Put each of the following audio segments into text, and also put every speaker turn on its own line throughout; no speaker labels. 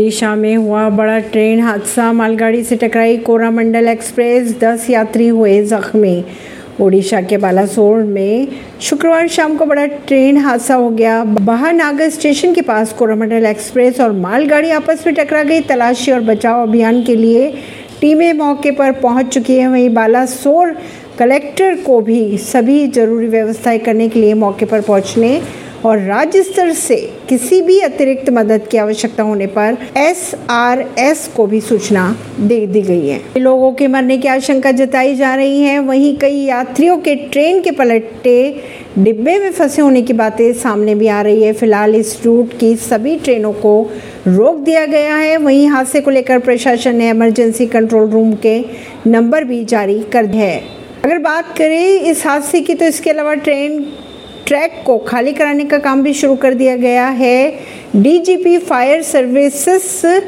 ओडिशा में हुआ बड़ा ट्रेन हादसा। मालगाड़ी से टकराई कोरामंडल एक्सप्रेस। 10 यात्री हुए जख्मी। ओडिशा के बालासोर में शुक्रवार शाम को बड़ा ट्रेन हादसा हो गया। बहानागर स्टेशन के पास कोरामंडल एक्सप्रेस और मालगाड़ी आपस में टकरा गई। तलाशी और बचाव अभियान के लिए टीमें मौके पर पहुँच चुकी हैं। वहीं बालासोर कलेक्टर को भी सभी ज़रूरी व्यवस्थाएँ करने के लिए मौके पर पहुँचने और राज्य स्तर से किसी भी अतिरिक्त मदद की आवश्यकता होने पर एसआरएस को भी सूचना दे दी गई है। लोगों के मरने की आशंका जताई जा रही है। वहीं कई यात्रियों के ट्रेन के पलटे डिब्बे में फंसे होने की बातें सामने भी आ रही है। फ़िलहाल इस रूट की सभी ट्रेनों को रोक दिया गया है। वहीं हादसे को लेकर प्रशासन ने इमरजेंसी कंट्रोल रूम के नंबर भी जारी कर दिए है। अगर बात करें इस हादसे की तो इसके अलावा ट्रेन ट्रैक को खाली कराने का काम भी शुरू कर दिया गया है। डीजीपी फायर सर्विसेज़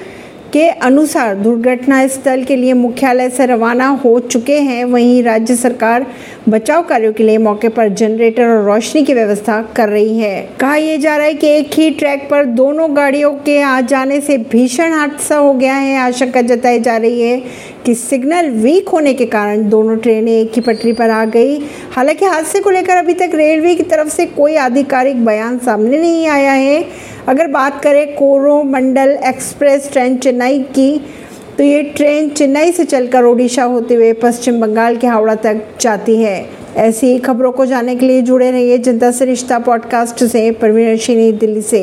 के अनुसार दुर्घटना स्थल के लिए मुख्यालय से रवाना हो चुके हैं। वहीं राज्य सरकार बचाव कार्यों के लिए मौके पर जनरेटर और रोशनी की व्यवस्था कर रही है। कहा यह जा रहा है कि एक ही ट्रैक पर दोनों गाड़ियों के आ जाने से भीषण हादसा हो गया है। आशंका जताई जा रही है कि सिग्नल वीक होने के कारण दोनों ट्रेनें एक ही पटरी पर आ गई। हालाँकि हादसे को लेकर अभी तक रेलवे की तरफ़ से कोई आधिकारिक बयान सामने नहीं आया है। अगर बात करें कोरोमंडल एक्सप्रेस ट्रेन चेन्नई की तो ये ट्रेन चेन्नई से चलकर ओडिशा होते हुए पश्चिम बंगाल के हावड़ा तक जाती है। ऐसी खबरों को जानने के लिए जुड़े रहिए जनता से रिश्ता पॉडकास्ट से, परवीन दिल्ली से।